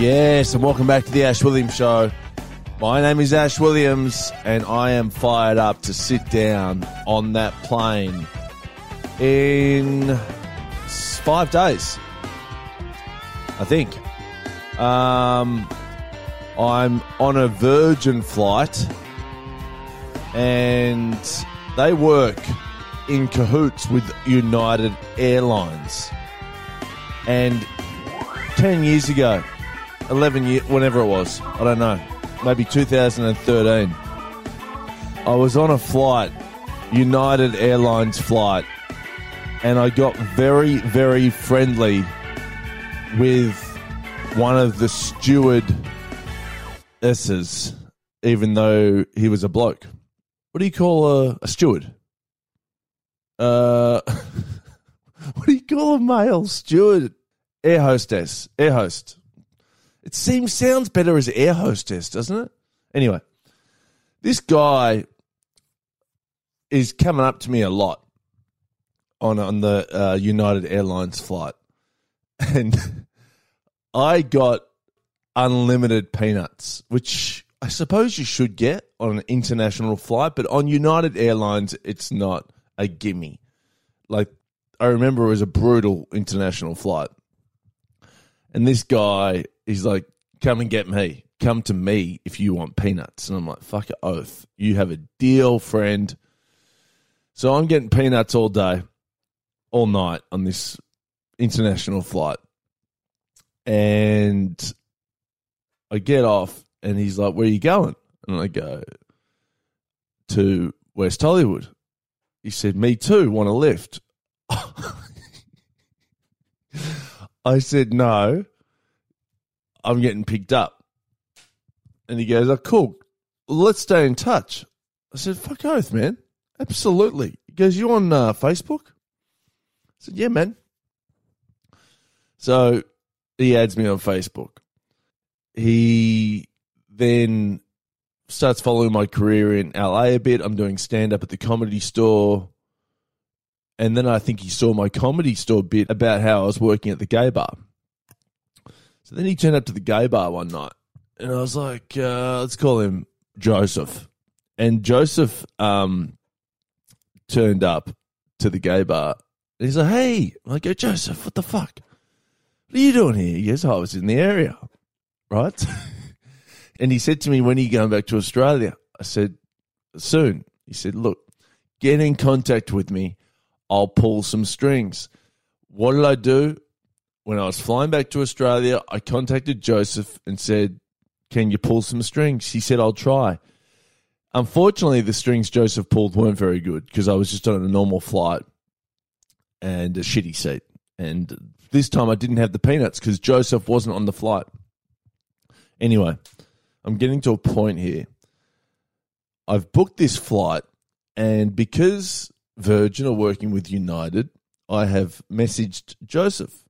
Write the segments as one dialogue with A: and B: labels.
A: Yes, and welcome back to the Ash Williams Show. My name is Ash Williams, and I am fired up to sit down on that plane in five days. I think. Um, I'm on a Virgin flight, and they work in cahoots with United Airlines. And 10 years ago, 11 years, whenever it was, I don't know, maybe 2013, I was on a flight, United Airlines flight, and I got very, very friendly with one of the stewardesses, even though he was a bloke. What do you call a, a steward? Uh, what do you call a male steward? Air hostess, air host. It seems sounds better as air hostess, doesn't it? Anyway, this guy is coming up to me a lot on on the uh, United Airlines flight, and I got unlimited peanuts, which I suppose you should get on an international flight, but on United Airlines, it's not a gimme. Like I remember, it was a brutal international flight. And this guy, he's like, come and get me. Come to me if you want peanuts. And I'm like, fuck it, oath. You have a deal, friend. So I'm getting peanuts all day, all night on this international flight. And I get off and he's like, where are you going? And I go, to West Hollywood. He said, me too, want a lift. I said, no, I'm getting picked up. And he goes, oh, cool. Let's stay in touch. I said, fuck oath, man. Absolutely. He goes, you on uh, Facebook? I said, yeah, man. So he adds me on Facebook. He then starts following my career in LA a bit. I'm doing stand up at the comedy store. And then I think he saw my comedy store bit about how I was working at the gay bar. So then he turned up to the gay bar one night. And I was like, uh, let's call him Joseph. And Joseph um, turned up to the gay bar. And he's like, hey. I go, Joseph, what the fuck? What are you doing here? He goes, oh, I was in the area. Right? and he said to me, when are you going back to Australia? I said, soon. He said, look, get in contact with me. I'll pull some strings. What did I do? When I was flying back to Australia, I contacted Joseph and said, Can you pull some strings? He said, I'll try. Unfortunately, the strings Joseph pulled weren't very good because I was just on a normal flight and a shitty seat. And this time I didn't have the peanuts because Joseph wasn't on the flight. Anyway, I'm getting to a point here. I've booked this flight, and because Virgin are working with United, I have messaged Joseph.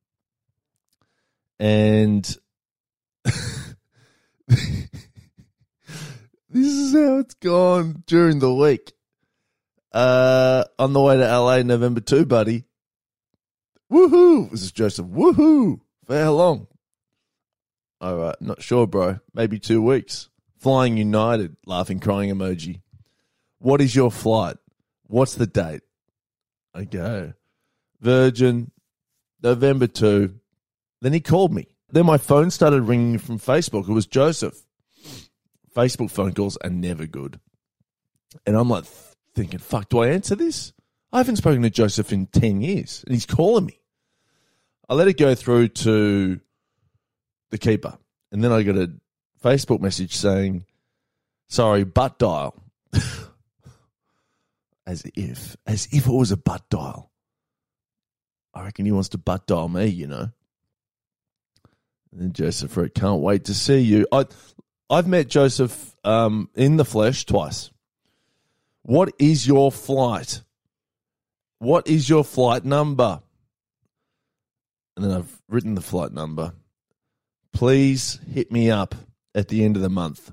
A: And this is how it's gone during the week. Uh, on the way to LA November 2, buddy. Woohoo! This is Joseph. Woohoo! For how long? All right, not sure, bro. Maybe two weeks. Flying United, laughing, crying emoji. What is your flight? What's the date? I go, Virgin, November 2. Then he called me. Then my phone started ringing from Facebook. It was Joseph. Facebook phone calls are never good. And I'm like thinking, fuck, do I answer this? I haven't spoken to Joseph in 10 years and he's calling me. I let it go through to the keeper. And then I got a Facebook message saying, sorry, butt dial. as if, as if it was a butt dial. I reckon he wants to butt dial me, you know. And Joseph wrote, can't wait to see you. I, I've met Joseph um, in the flesh twice. What is your flight? What is your flight number? And then I've written the flight number. Please hit me up at the end of the month.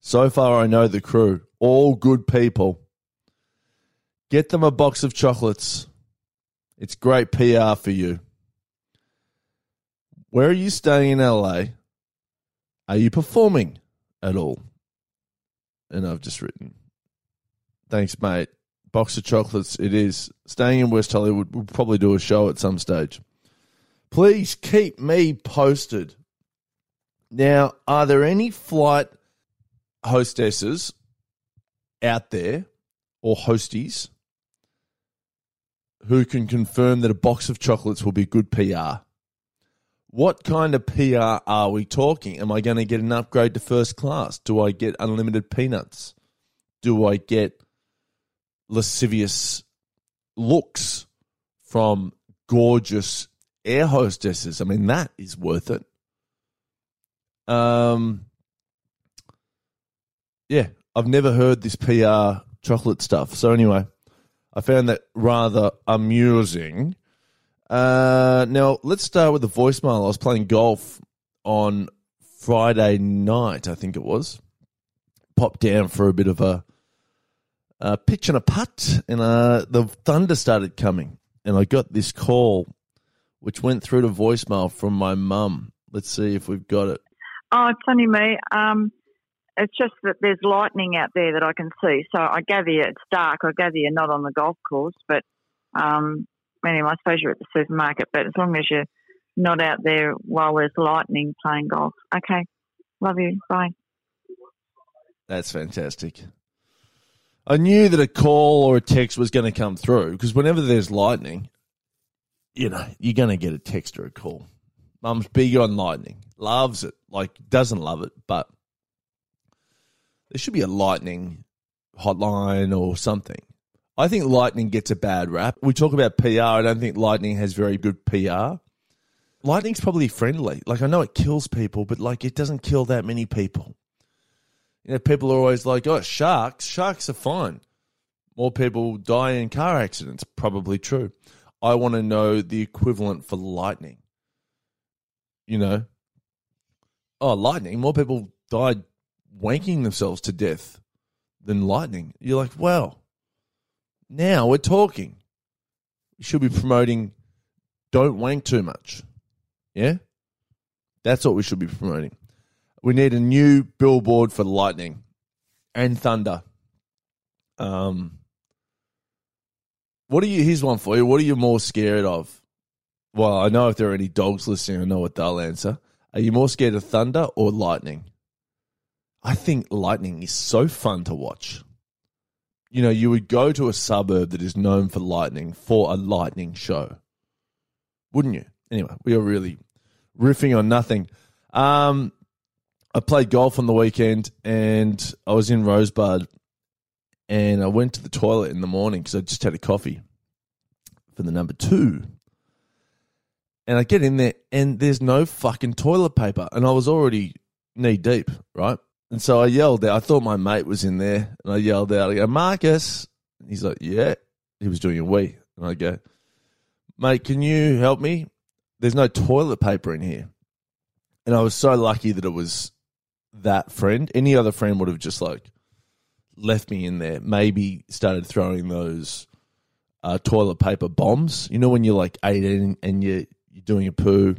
A: So far, I know the crew, all good people. Get them a box of chocolates. It's great PR for you. Where are you staying in LA? Are you performing at all? And I've just written, thanks, mate. Box of chocolates, it is. Staying in West Hollywood, we'll probably do a show at some stage. Please keep me posted. Now, are there any flight hostesses out there or hosties who can confirm that a box of chocolates will be good PR? What kind of PR are we talking? Am I going to get an upgrade to first class? Do I get unlimited peanuts? Do I get lascivious looks from gorgeous air hostesses? I mean, that is worth it. Um, yeah, I've never heard this PR chocolate stuff. So anyway, I found that rather amusing. Uh, now let's start with the voicemail. I was playing golf on Friday night, I think it was. Popped down for a bit of a, a pitch and a putt, and uh, the thunder started coming, and I got this call, which went through to voicemail from my mum. Let's see if we've got it.
B: Oh, it's only me. Um, it's just that there's lightning out there that I can see. So I gather you, it's dark. I gather you're not on the golf course, but um, I suppose you're at the supermarket. But as long as you're not out there while there's lightning playing golf. Okay. Love you. Bye.
A: That's fantastic. I knew that a call or a text was going to come through because whenever there's lightning, you know, you're going to get a text or a call. Mum's big on lightning, loves it. Like, doesn't love it, but there should be a lightning hotline or something. I think lightning gets a bad rap. We talk about PR. I don't think lightning has very good PR. Lightning's probably friendly. Like I know it kills people, but like it doesn't kill that many people. You know, people are always like, "Oh, sharks! Sharks are fine." More people die in car accidents. Probably true. I want to know the equivalent for lightning. You know, oh, lightning. More people died wanking themselves to death than lightning. You're like, wow. Now we're talking. We should be promoting don't wank too much. Yeah? That's what we should be promoting. We need a new billboard for lightning and thunder. Um what are you here's one for you. What are you more scared of? Well, I know if there are any dogs listening, I know what they'll answer. Are you more scared of thunder or lightning? I think lightning is so fun to watch. You know, you would go to a suburb that is known for lightning for a lightning show, wouldn't you? Anyway, we are really riffing on nothing. Um, I played golf on the weekend and I was in Rosebud and I went to the toilet in the morning because I just had a coffee for the number two. And I get in there and there's no fucking toilet paper. And I was already knee deep, right? And so I yelled out. I thought my mate was in there, and I yelled out, "I go, Marcus!" And he's like, "Yeah." He was doing a wee, and I go, "Mate, can you help me? There's no toilet paper in here." And I was so lucky that it was that friend. Any other friend would have just like left me in there. Maybe started throwing those uh, toilet paper bombs. You know when you're like 18 and you're, you're doing a poo.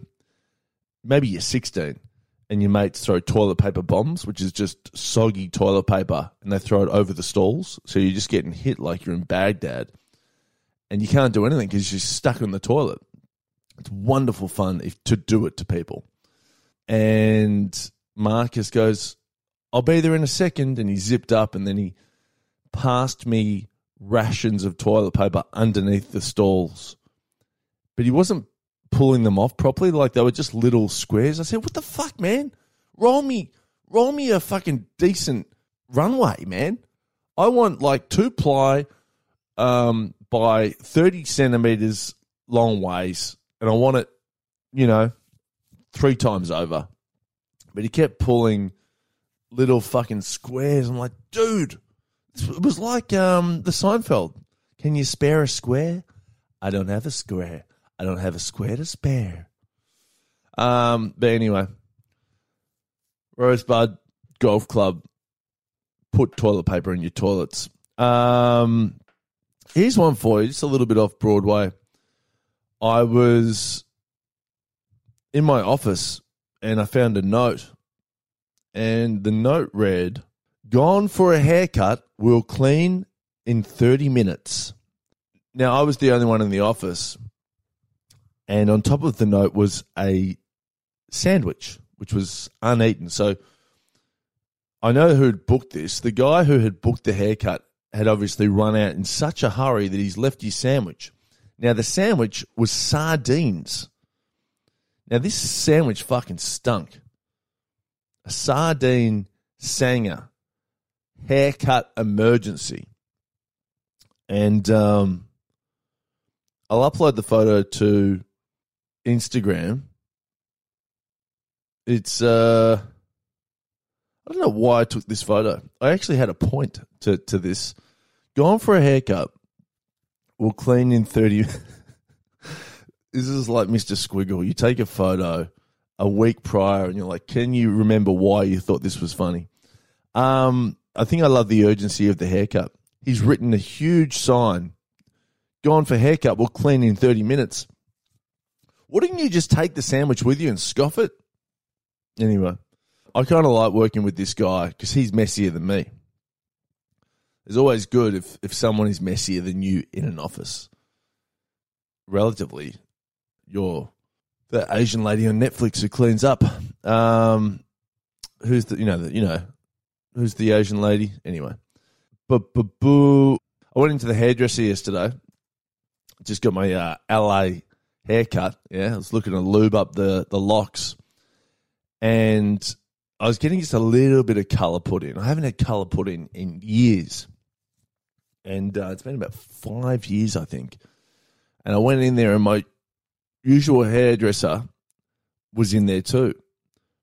A: Maybe you're 16 and your mates throw toilet paper bombs, which is just soggy toilet paper, and they throw it over the stalls. So you're just getting hit like you're in Baghdad, and you can't do anything because you're stuck in the toilet. It's wonderful fun if, to do it to people. And Marcus goes, I'll be there in a second. And he zipped up and then he passed me rations of toilet paper underneath the stalls. But he wasn't pulling them off properly. Like they were just little squares. I said, "What the fuck, man? Roll me, roll me a fucking decent runway, man. I want like two ply, um, by thirty centimeters long ways, and I want it, you know, three times over." But he kept pulling little fucking squares. I'm like, dude, it was like um the Seinfeld. Can you spare a square? I don't have a square. I don't have a square to spare. Um, but anyway, Rosebud Golf Club, put toilet paper in your toilets. Um, here's one for you, just a little bit off Broadway. I was in my office and I found a note. And the note read, Gone for a haircut, we'll clean in 30 minutes. Now, I was the only one in the office. And on top of the note was a sandwich, which was uneaten. So I know who had booked this. The guy who had booked the haircut had obviously run out in such a hurry that he's left his sandwich. Now, the sandwich was sardines. Now, this sandwich fucking stunk. A sardine sanger haircut emergency. And um, I'll upload the photo to Instagram. It's uh I don't know why I took this photo. I actually had a point to, to this. Going for a haircut. We'll clean in 30 This is like Mr. Squiggle. You take a photo a week prior and you're like, can you remember why you thought this was funny? Um, I think I love the urgency of the haircut. He's written a huge sign. Gone for haircut. We'll clean in 30 minutes. Wouldn't you just take the sandwich with you and scoff it? Anyway, I kind of like working with this guy because he's messier than me. It's always good if, if someone is messier than you in an office. Relatively, you're the Asian lady on Netflix who cleans up. Um, who's the you know the, you know who's the Asian lady anyway? But boo. I went into the hairdresser yesterday. Just got my uh, LA haircut. Yeah, I was looking to lube up the the locks, and I was getting just a little bit of color put in. I haven't had color put in in years, and uh, it's been about five years, I think. And I went in there, and my usual hairdresser was in there too,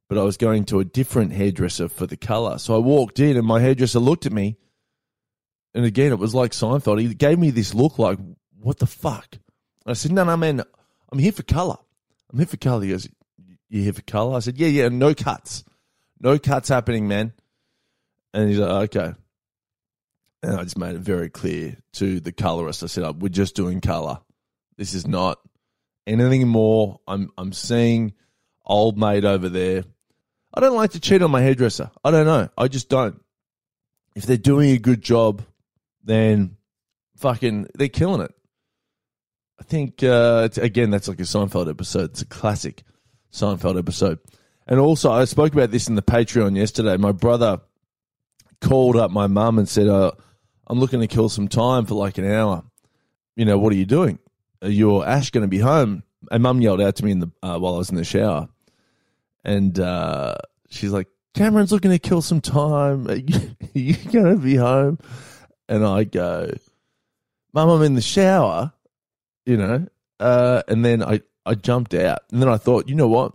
A: but I was going to a different hairdresser for the color. So I walked in, and my hairdresser looked at me, and again, it was like Seinfeld. He gave me this look like, "What the fuck?" I said, "No, no, man, I'm here for color. I'm here for color." He goes, "You here for color?" I said, "Yeah, yeah, no cuts." No cuts happening, man. And he's like, okay. And I just made it very clear to the colorist. I said, oh, we're just doing color. This is not anything more. I'm I'm seeing old mate over there. I don't like to cheat on my hairdresser. I don't know. I just don't. If they're doing a good job, then fucking they're killing it. I think uh, again that's like a Seinfeld episode. It's a classic Seinfeld episode. And also, I spoke about this in the Patreon yesterday. My brother called up my mum and said, uh, I'm looking to kill some time for like an hour. You know, what are you doing? Are you or Ash going to be home? And mum yelled out to me in the uh, while I was in the shower. And uh, she's like, Cameron's looking to kill some time. Are you, you going to be home? And I go, Mum, I'm in the shower, you know. Uh, and then I, I jumped out. And then I thought, you know what?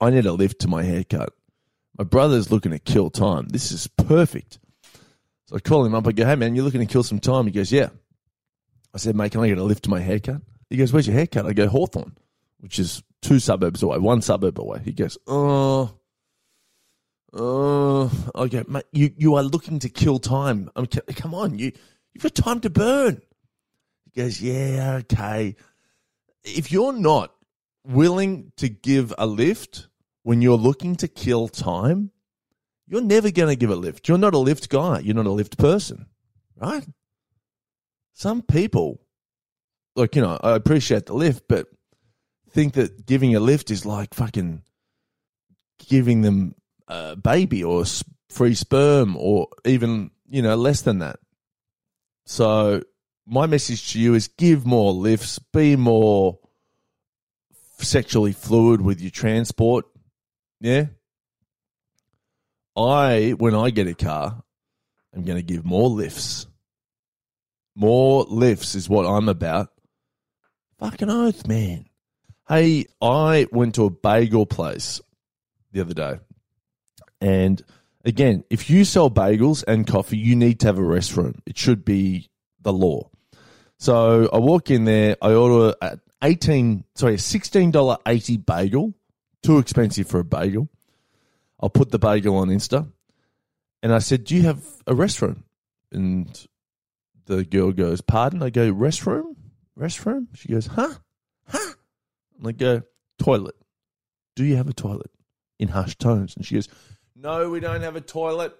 A: I need a lift to my haircut. My brother's looking to kill time. This is perfect. So I call him up. I go, hey, man, you're looking to kill some time? He goes, yeah. I said, mate, can I get a lift to my haircut? He goes, where's your haircut? I go, Hawthorn, which is two suburbs away, one suburb away. He goes, oh, oh. I go, mate, you, you are looking to kill time. I mean, come on, you, you've got time to burn. He goes, yeah, okay. If you're not willing to give a lift when you're looking to kill time, you're never going to give a lift. You're not a lift guy. You're not a lift person, right? Some people, like, you know, I appreciate the lift, but think that giving a lift is like fucking giving them a baby or free sperm or even, you know, less than that. So, my message to you is give more lifts, be more sexually fluid with your transport. Yeah. I, when I get a car, I'm going to give more lifts. More lifts is what I'm about. Fucking oath, man. Hey, I went to a bagel place the other day. And again, if you sell bagels and coffee, you need to have a restroom. It should be the law. So I walk in there, I order a eighteen sorry a sixteen dollar eighty bagel, too expensive for a bagel. I'll put the bagel on Insta, and I said, "Do you have a restroom?" And the girl goes, "Pardon?" I go, "Restroom, restroom." She goes, "Huh, huh?" And I go, "Toilet." Do you have a toilet? In hushed tones. And she goes, No, we don't have a toilet.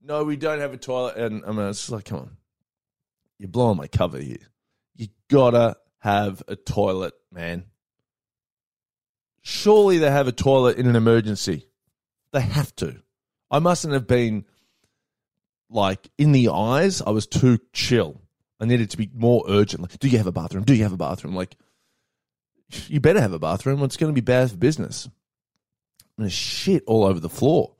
A: No, we don't have a toilet. And I mean, it's just like, come on. You're blowing my cover here. You gotta have a toilet, man. Surely they have a toilet in an emergency. They have to. I mustn't have been like in the eyes. I was too chill. I needed to be more urgent. Like, do you have a bathroom? Do you have a bathroom? Like, you better have a bathroom. It's going to be bad for business. And shit all over the floor.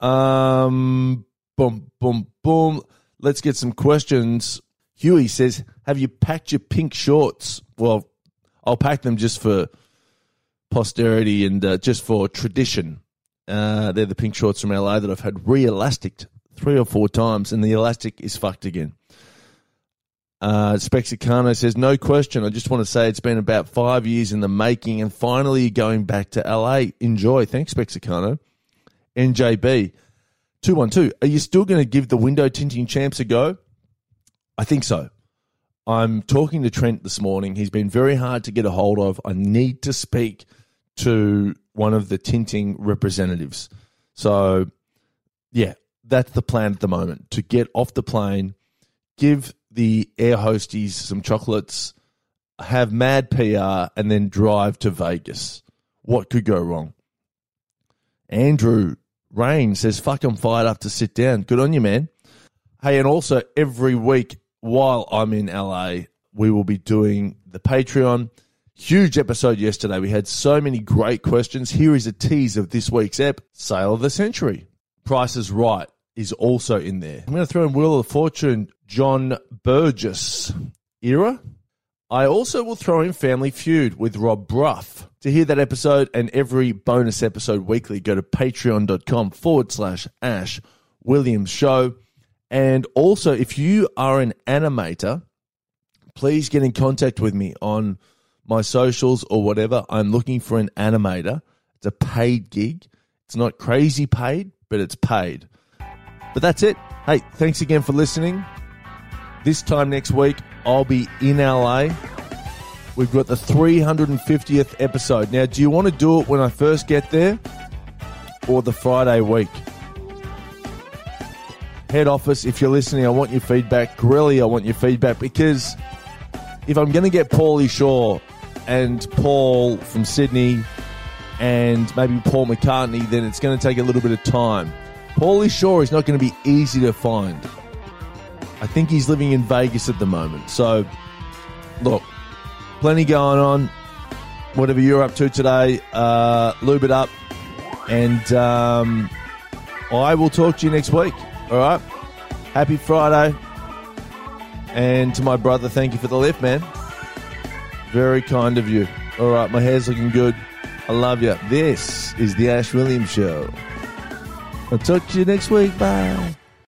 A: Um, boom, boom, boom. Let's get some questions. Huey says, "Have you packed your pink shorts?" Well, I'll pack them just for posterity and uh, just for tradition. Uh, they're the pink shorts from LA that I've had re-elasticed three or four times, and the elastic is fucked again. Uh, Spexicano says, no question. I just want to say it's been about five years in the making and finally going back to LA. Enjoy. Thanks, Spexicano. NJB, 212. Are you still going to give the window tinting champs a go? I think so. I'm talking to Trent this morning. He's been very hard to get a hold of. I need to speak to one of the tinting representatives. So, yeah, that's the plan at the moment to get off the plane, give the air hosties some chocolates, have mad PR, and then drive to Vegas. What could go wrong? Andrew Rain says, fuck, I'm fired up to sit down. Good on you, man. Hey, and also every week while I'm in LA, we will be doing the Patreon. Huge episode yesterday. We had so many great questions. Here is a tease of this week's ep Sale of the Century. Price is Right is also in there. I'm going to throw in Wheel of Fortune, John Burgess era. I also will throw in Family Feud with Rob Brough. To hear that episode and every bonus episode weekly, go to patreon.com forward slash Ash Williams Show. And also, if you are an animator, please get in contact with me on my socials or whatever. I'm looking for an animator. It's a paid gig. It's not crazy paid, but it's paid. But that's it. Hey, thanks again for listening. This time next week, I'll be in LA. We've got the 350th episode. Now, do you want to do it when I first get there or the Friday week? Head office, if you're listening, I want your feedback. Grilly, I want your feedback because if I'm going to get Pauly Shore and Paul from Sydney and maybe Paul McCartney, then it's going to take a little bit of time. Pauly Shore is not going to be easy to find. I think he's living in Vegas at the moment. So, look, plenty going on. Whatever you're up to today, uh, lube it up. And um, I will talk to you next week. All right? Happy Friday. And to my brother, thank you for the lift, man. Very kind of you. All right, my hair's looking good. I love you. This is the Ash Williams Show. I'll talk to you next week. Bye.